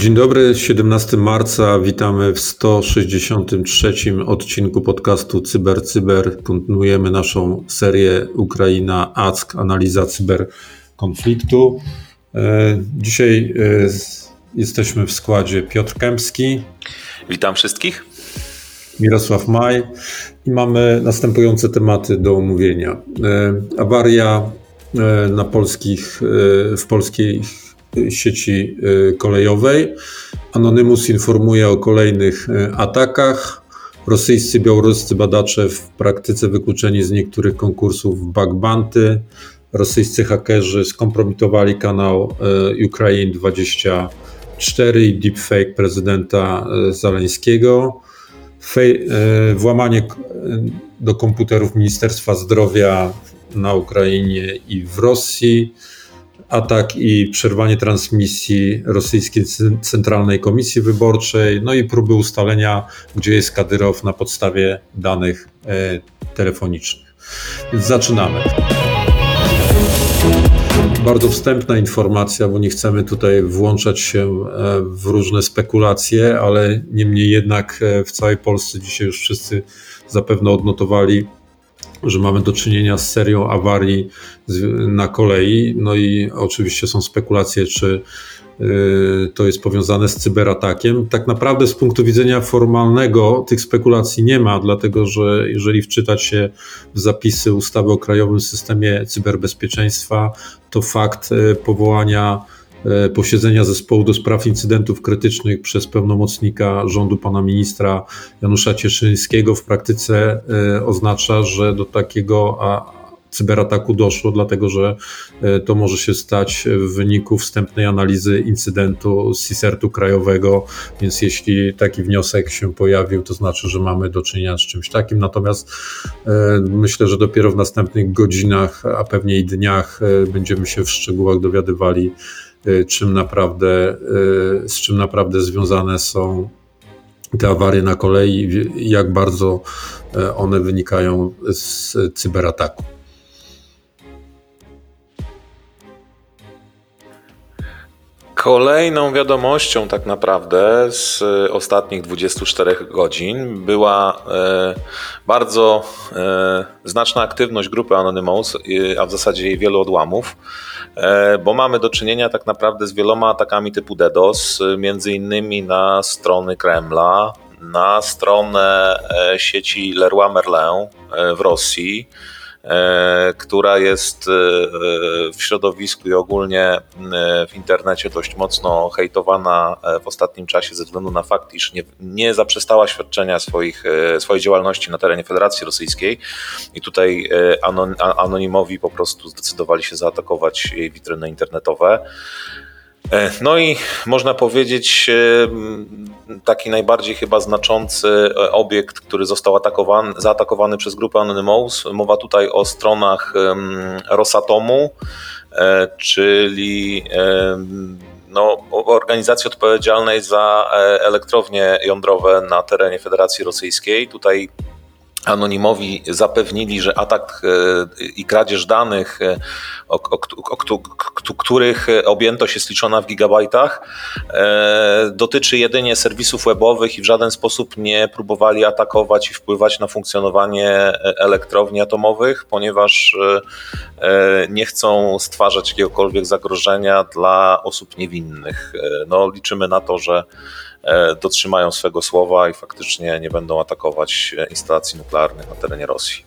Dzień dobry, 17 marca. Witamy w 163 odcinku podcastu Cyber Cyber. Kontynuujemy naszą serię Ukraina ACK, analiza cyberkonfliktu. E, dzisiaj e, jesteśmy w składzie Piotr Kępski. Witam wszystkich. Mirosław Maj i mamy następujące tematy do omówienia. E, awaria na polskich, w polskiej sieci kolejowej. Anonymous informuje o kolejnych atakach. Rosyjscy, białoruscy badacze w praktyce wykluczeni z niektórych konkursów Bagbanty. Rosyjscy hakerzy skompromitowali kanał Ukraine 24 i deepfake prezydenta Zaleńskiego. Włamanie do komputerów Ministerstwa Zdrowia na Ukrainie i w Rosji, atak i przerwanie transmisji rosyjskiej Centralnej Komisji Wyborczej, no i próby ustalenia, gdzie jest Kadyrow na podstawie danych telefonicznych. Więc zaczynamy. Bardzo wstępna informacja, bo nie chcemy tutaj włączać się w różne spekulacje, ale niemniej jednak w całej Polsce dzisiaj już wszyscy zapewne odnotowali, że mamy do czynienia z serią awarii na kolei. No i oczywiście są spekulacje, czy to jest powiązane z cyberatakiem. Tak naprawdę z punktu widzenia formalnego tych spekulacji nie ma, dlatego że jeżeli wczytać się w zapisy ustawy o Krajowym Systemie Cyberbezpieczeństwa, to fakt powołania posiedzenia zespołu do spraw incydentów krytycznych przez pełnomocnika rządu pana ministra Janusza Cieszyńskiego w praktyce oznacza, że do takiego cyberataku doszło, dlatego że to może się stać w wyniku wstępnej analizy incydentu CSERT-u krajowego, więc jeśli taki wniosek się pojawił, to znaczy, że mamy do czynienia z czymś takim. Natomiast myślę, że dopiero w następnych godzinach, a pewnie i dniach będziemy się w szczegółach dowiadywali, czym naprawdę, z czym naprawdę związane są te awarie na kolei, jak bardzo one wynikają z cyberataku. Kolejną wiadomością, tak naprawdę, z ostatnich 24 godzin była bardzo znaczna aktywność grupy Anonymous, a w zasadzie jej wielu odłamów, bo mamy do czynienia tak naprawdę z wieloma atakami typu DDoS, między innymi na strony Kremla, na stronę sieci Leroy Merlin w Rosji która jest w środowisku i ogólnie w internecie dość mocno hejtowana w ostatnim czasie ze względu na fakt, iż nie, nie zaprzestała świadczenia swoich, swojej działalności na terenie Federacji Rosyjskiej i tutaj anonimowi po prostu zdecydowali się zaatakować jej witryny internetowe. No i można powiedzieć, taki najbardziej chyba znaczący obiekt, który został atakowany, zaatakowany przez grupę Anonymous. Mowa tutaj o stronach Rosatomu, czyli no, organizacji odpowiedzialnej za elektrownie jądrowe na terenie Federacji Rosyjskiej. Tutaj Anonimowi zapewnili, że atak i kradzież danych, o, o, o, których objętość jest liczona w gigabajtach, dotyczy jedynie serwisów webowych i w żaden sposób nie próbowali atakować i wpływać na funkcjonowanie elektrowni atomowych, ponieważ nie chcą stwarzać jakiegokolwiek zagrożenia dla osób niewinnych. No, liczymy na to, że dotrzymają swego słowa i faktycznie nie będą atakować instalacji nuklearnych na terenie Rosji.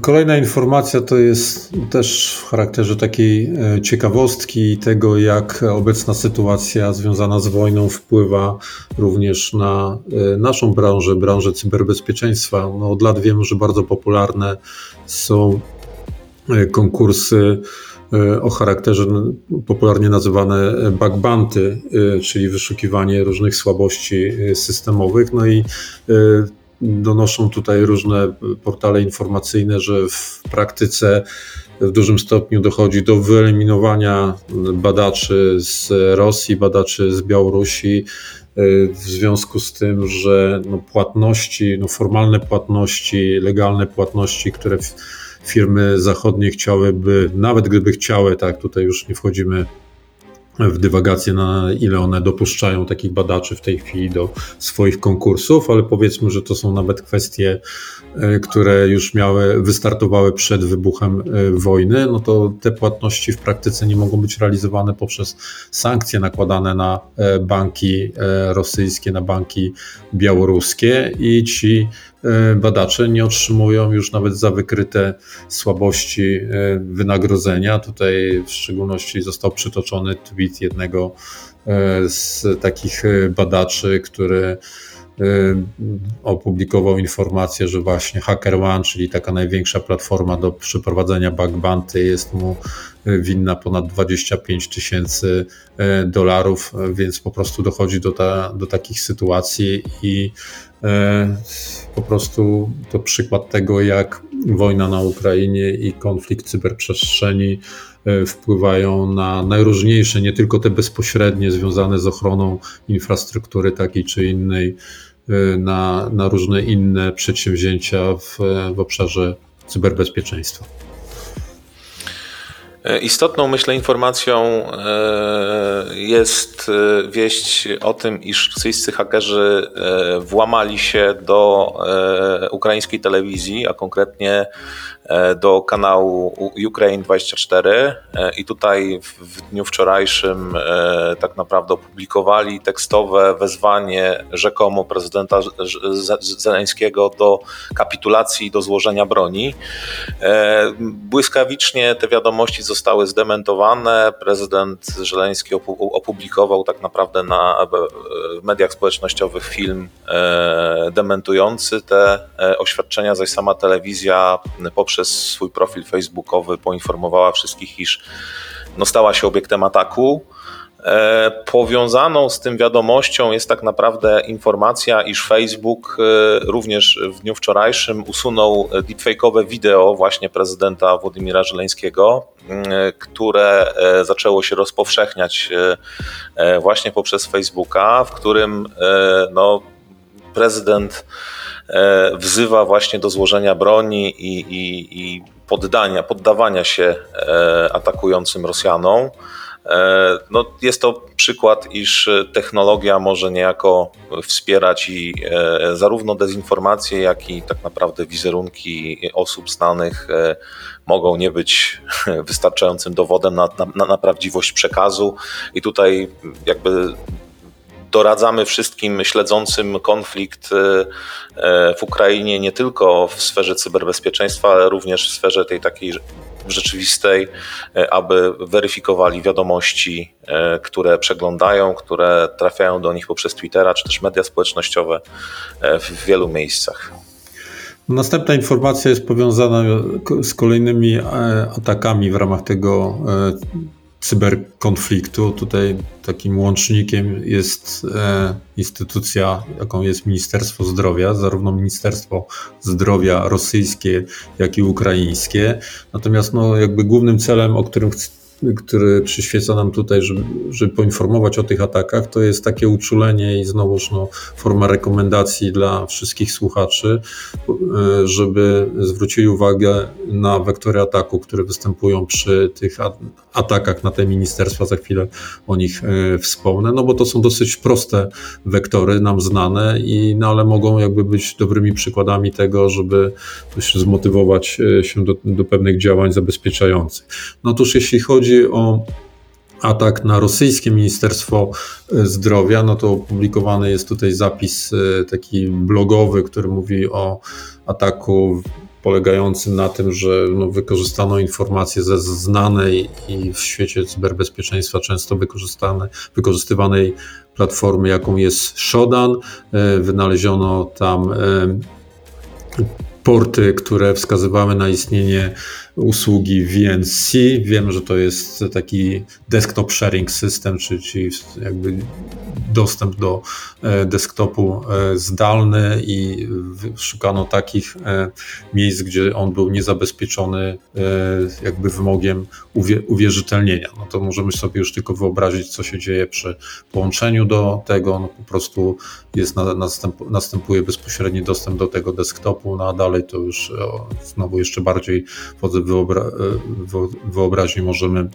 Kolejna informacja to jest też w charakterze takiej ciekawostki tego, jak obecna sytuacja związana z wojną wpływa również na naszą branżę, branżę cyberbezpieczeństwa. No od lat wiemy, że bardzo popularne są konkursy o charakterze popularnie nazywane bugbanty, czyli wyszukiwanie różnych słabości systemowych. No i donoszą tutaj różne portale informacyjne, że w praktyce w dużym stopniu dochodzi do wyeliminowania badaczy z Rosji, badaczy z Białorusi w związku z tym, że no płatności, no formalne płatności, legalne płatności, które firmy zachodnie chciałyby, nawet gdyby chciały, tak, tutaj już nie wchodzimy w dywagację, na ile one dopuszczają takich badaczy w tej chwili do swoich konkursów, ale powiedzmy, że to są nawet kwestie, e, które już miały, wystartowały przed wybuchem e, wojny, no to te płatności w praktyce nie mogą być realizowane poprzez sankcje nakładane na e, banki rosyjskie, na banki białoruskie i ci badacze nie otrzymują już nawet za wykryte słabości wynagrodzenia. Tutaj w szczególności został przytoczony tweet jednego e, z takich badaczy, który opublikował informację, że właśnie HackerOne, czyli taka największa platforma do przeprowadzenia bug bounty, jest mu winna ponad 25 tysięcy dolarów, więc po prostu dochodzi do, ta, do takich sytuacji i po prostu to przykład tego, jak wojna na Ukrainie i konflikt cyberprzestrzeni E, wpływają na najróżniejsze, nie tylko te bezpośrednie związane z ochroną infrastruktury takiej czy innej, e, na, na różne inne przedsięwzięcia w, w obszarze cyberbezpieczeństwa. E, istotną, myślę, informacją jest wieść o tym, iż rosyjscy hakerzy włamali się do ukraińskiej telewizji, a konkretnie E, do kanału Ukraine24 e, i tutaj w dniu wczorajszym e, tak naprawdę opublikowali tekstowe wezwanie rzekomo prezydenta Zeleńskiego do kapitulacji i do złożenia broni. Błyskawicznie te wiadomości zostały zdementowane. Prezydent Żeleński opublikował tak naprawdę na mediach społecznościowych film dementujący te oświadczenia, zaś sama telewizja poprzez przez swój profil facebookowy poinformowała wszystkich, iż no, stała się obiektem ataku. E, powiązaną z tym wiadomością jest tak naprawdę informacja, iż Facebook e, również w dniu wczorajszym usunął deepfake'owe wideo właśnie prezydenta Władimira Żeleńskiego, e, które zaczęło się rozpowszechniać właśnie poprzez Facebooka, w którym no, prezydent E, wzywa właśnie do złożenia broni i, i, i poddania, poddawania się e, atakującym Rosjanom. E, no, jest to przykład, iż technologia może niejako wspierać i zarówno dezinformację, jak i tak naprawdę wizerunki osób znanych mogą nie być wystarczającym dowodem na, na, na prawdziwość przekazu. I tutaj jakby doradzamy wszystkim śledzącym konflikt e, e, w Ukrainie nie tylko w sferze cyberbezpieczeństwa, ale również w sferze tej takiej rzeczywistej, e, aby weryfikowali wiadomości, które przeglądają, które trafiają do nich poprzez Twittera czy też media społecznościowe w wielu miejscach. Następna informacja jest powiązana z kolejnymi atakami w ramach tego cyberkonfliktu. Tutaj takim łącznikiem jest e, instytucja, jaką jest Ministerstwo Zdrowia, zarówno Ministerstwo Zdrowia rosyjskie, jak i ukraińskie. Natomiast no, jakby głównym celem, o którym który przyświeca nam tutaj, żeby, żeby, poinformować o tych atakach, to jest takie uczulenie i znowuż no, forma rekomendacji dla wszystkich słuchaczy, e, żeby zwrócili uwagę na wektory ataku, które występują przy tych atakach na te ministerstwa. Za chwilę o nich e, wspomnę, no bo to są dosyć proste wektory, nam znane, i, no, ale mogą jakby być dobrymi przykładami tego, żeby zmotywować e, się do, do pewnych działań zabezpieczających. No otóż jeśli chodzi chodzi o atak na rosyjskie Ministerstwo e, Zdrowia, no to opublikowany jest tutaj zapis e, taki blogowy, który mówi o ataku polegającym na tym, że no, wykorzystano informacje ze znanej i w świecie cyberbezpieczeństwa często wykorzystywanej platformy, jaką jest Shodan. E, wynaleziono tam porty, które wskazywały na istnienie usługi VNC. Wiem, że to jest taki desktop sharing system, czyli jakby dostęp do e, desktopu e, zdalny i szukano takich e, miejsc, gdzie on był niezabezpieczony jakby wymogiem uwierzytelnienia. No to możemy sobie już tylko wyobrazić, co się dzieje przy połączeniu do tego. No po prostu jest następ, następuje bezpośredni dostęp do tego desktopu, no a dalej to już znowu jeszcze bardziej wodze wyobra wyobraźni możemy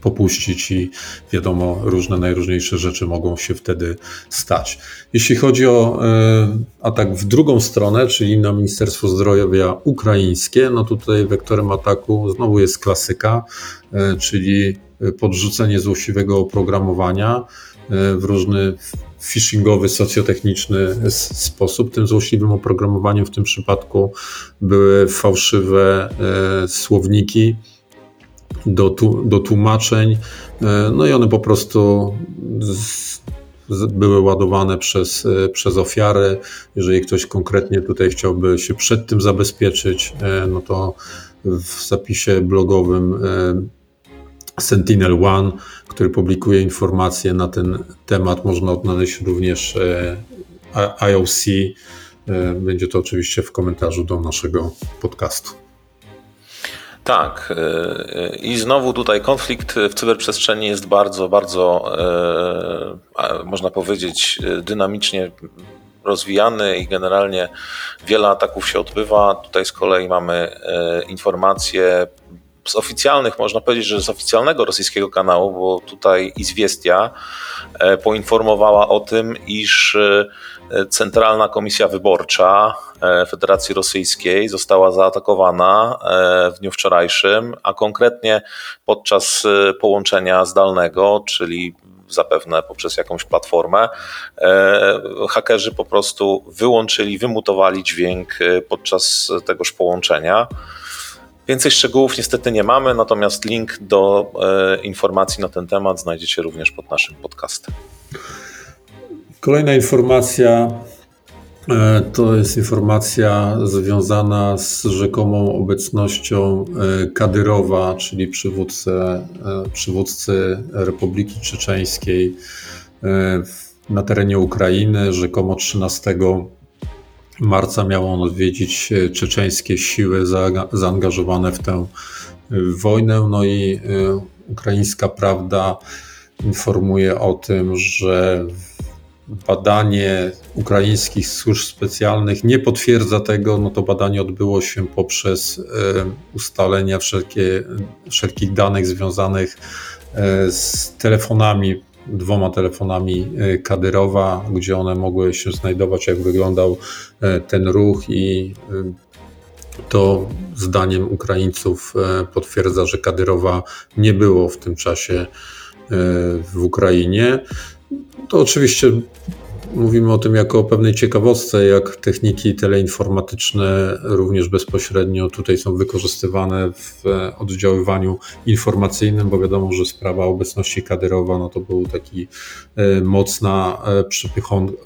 popuścić i wiadomo, różne najróżniejsze rzeczy mogą się wtedy stać. Jeśli chodzi o e, atak w drugą stronę, czyli na Ministerstwo Zdrowia ukraińskie, no tutaj wektorem ataku znowu jest klasyka, e, czyli podrzucenie złośliwego oprogramowania e, w różny phishingowy, socjotechniczny sposób. Tym złośliwym oprogramowaniem w tym przypadku były fałszywe słowniki, do, do tłumaczeń, e, no i one po prostu z, z, były ładowane przez, e, przez ofiary. Jeżeli ktoś konkretnie tutaj chciałby się przed tym zabezpieczyć, e, no to w zapisie blogowym Sentinel One, który publikuje informacje na ten temat, można odnaleźć również IOC. Będzie to oczywiście w komentarzu do naszego podcastu. Tak. E, e, I znowu tutaj konflikt w cyberprzestrzeni jest bardzo, bardzo, e, można powiedzieć, dynamicznie rozwijany i generalnie wiele ataków się odbywa. Tutaj z kolei mamy informacje z oficjalnych, można powiedzieć, że z oficjalnego rosyjskiego kanału, bo tutaj Izwiestia poinformowała o tym, iż Centralna Komisja Wyborcza e, Federacji Rosyjskiej została zaatakowana e, w dniu wczorajszym, a konkretnie podczas e, połączenia zdalnego, czyli zapewne poprzez jakąś platformę, hakerzy po prostu wyłączyli, wymutowali dźwięk podczas tegoż połączenia. Więcej szczegółów niestety nie mamy, natomiast link do informacji na ten temat znajdziecie również pod naszym podcastem. Kolejna informacja e, to jest informacja związana z rzekomą obecnością e, Kadyrowa, czyli przywódcy, e, przywódcy Republiki Czeczeńskiej na terenie Ukrainy. Rzekomo 13 marca miał on odwiedzić czeczeńskie siły zaangażowane w tę wojnę. No i ukraińska prawda informuje o tym, że badanie ukraińskich służb specjalnych nie potwierdza tego, no to badanie odbyło się poprzez e, ustalenia wszelkie, wszelkich danych związanych e, z telefonami, dwoma telefonami e, Kadyrowa, gdzie one mogły się znajdować, jak wyglądał ten ruch i to zdaniem Ukraińców potwierdza, że Kadyrowa nie było w tym czasie w Ukrainie. To oczywiście mówimy o tym jako o pewnej ciekawostce, jak techniki teleinformatyczne również bezpośrednio tutaj są wykorzystywane w oddziaływaniu informacyjnym, bo wiadomo, że sprawa obecności Kadyrowa no to był taki e, mocna e,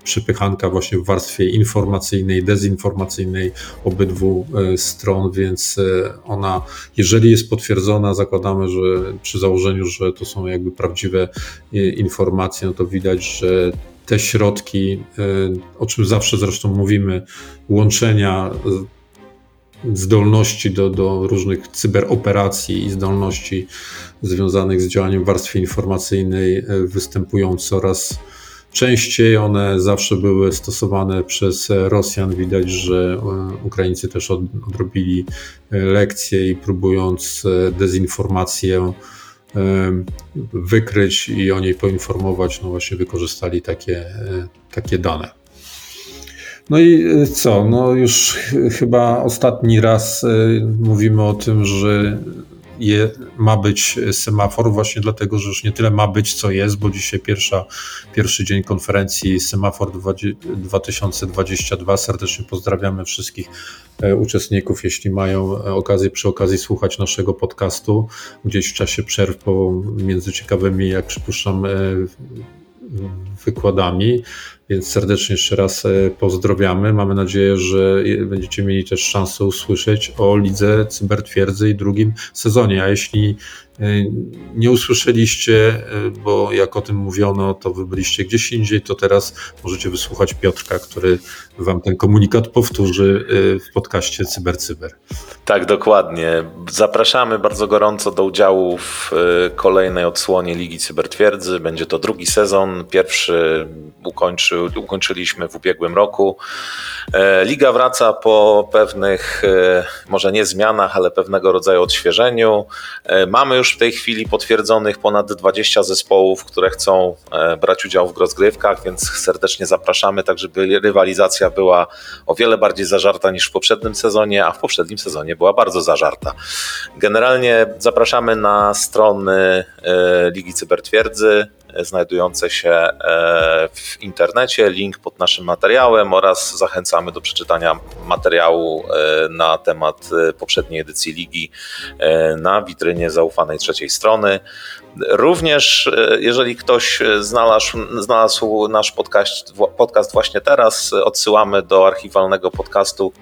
przypychanka właśnie w warstwie informacyjnej, dezinformacyjnej obydwu e, stron, więc ona, jeżeli jest potwierdzona, zakładamy, że przy założeniu, że to są jakby prawdziwe informacje, no to widać, że te środki, e, o czym zawsze zresztą mówimy, łączenia e, zdolności do, do różnych cyberoperacji i zdolności związanych z działaniem w warstwie informacyjnej e, występują coraz częściej. One zawsze były stosowane przez Rosjan. Widać, że Ukraińcy też odrobili lekcje i próbując dezinformację wykryć i o niej poinformować, no właśnie wykorzystali takie, e, takie dane. No i e, co? No już chyba ostatni raz mówimy o tym, że je, ma być semafor, właśnie dlatego, że już nie tyle ma być, co jest, bo dzisiaj pierwsza, pierwszy dzień konferencji Semafor 2022. Serdecznie pozdrawiamy wszystkich e, uczestników, jeśli mają okazję przy okazji słuchać naszego podcastu gdzieś w czasie przerw pomiędzy ciekawymi, jak przypuszczam, e, wykładami. Więc serdecznie jeszcze raz pozdrawiamy. Mamy nadzieję, że będziecie mieli też szansę usłyszeć o lidze Cybertwierdzy i drugim sezonie, a jeśli nie usłyszeliście, bo jak o tym mówiono, to wy byliście gdzieś indziej, to teraz możecie wysłuchać Piotrka, który wam ten komunikat powtórzy w podcaście CyberCyber. Tak, dokładnie. Zapraszamy bardzo gorąco do udziału w kolejnej odsłonie Ligi Cybertwierdzy. Będzie to drugi sezon. Pierwszy ukończy, ukończyliśmy w ubiegłym roku. E, Liga wraca po pewnych, e, może nie zmianach, ale pewnego rodzaju odświeżeniu. E, mamy już w tej chwili potwierdzonych ponad 20 zespołów, które chcą brać udział w rozgrywkach, więc serdecznie zapraszamy, tak żeby rywalizacja była o wiele bardziej zażarta niż w poprzednim sezonie, a w poprzednim sezonie była bardzo zażarta. Generalnie zapraszamy na strony Ligi Cybertwierdzy znajdujące się e, w internecie, link pod naszym materiałem oraz zachęcamy do przeczytania materiału e, na temat e, poprzedniej edycji ligi na witrynie zaufanej trzeciej strony. Również, jeżeli ktoś znalazł, znalazł nasz podcast, podcast właśnie teraz, odsyłamy do archiwalnego podcastu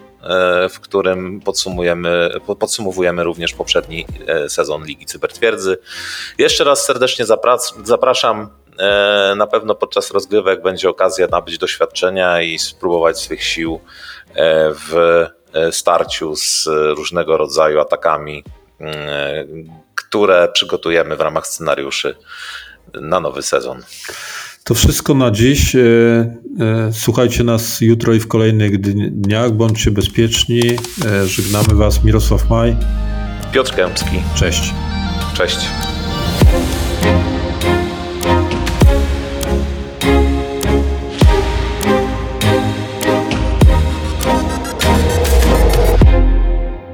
w którym podsumujemy, podsumowujemy również poprzedni e, sezon Ligi Cybertwierdzy. Jeszcze raz serdecznie zapraszam. E, na pewno podczas rozgrywek będzie okazja nabyć doświadczenia i spróbować swych sił e, w starciu z różnego rodzaju atakami, które przygotujemy w ramach scenariuszy na nowy sezon. To wszystko na dziś. E, e, słuchajcie nas jutro i w kolejnych dniach. Bądźcie bezpieczni. E, żegnamy Was Mirosław Maj. Piotr Kępski. Cześć. Cześć.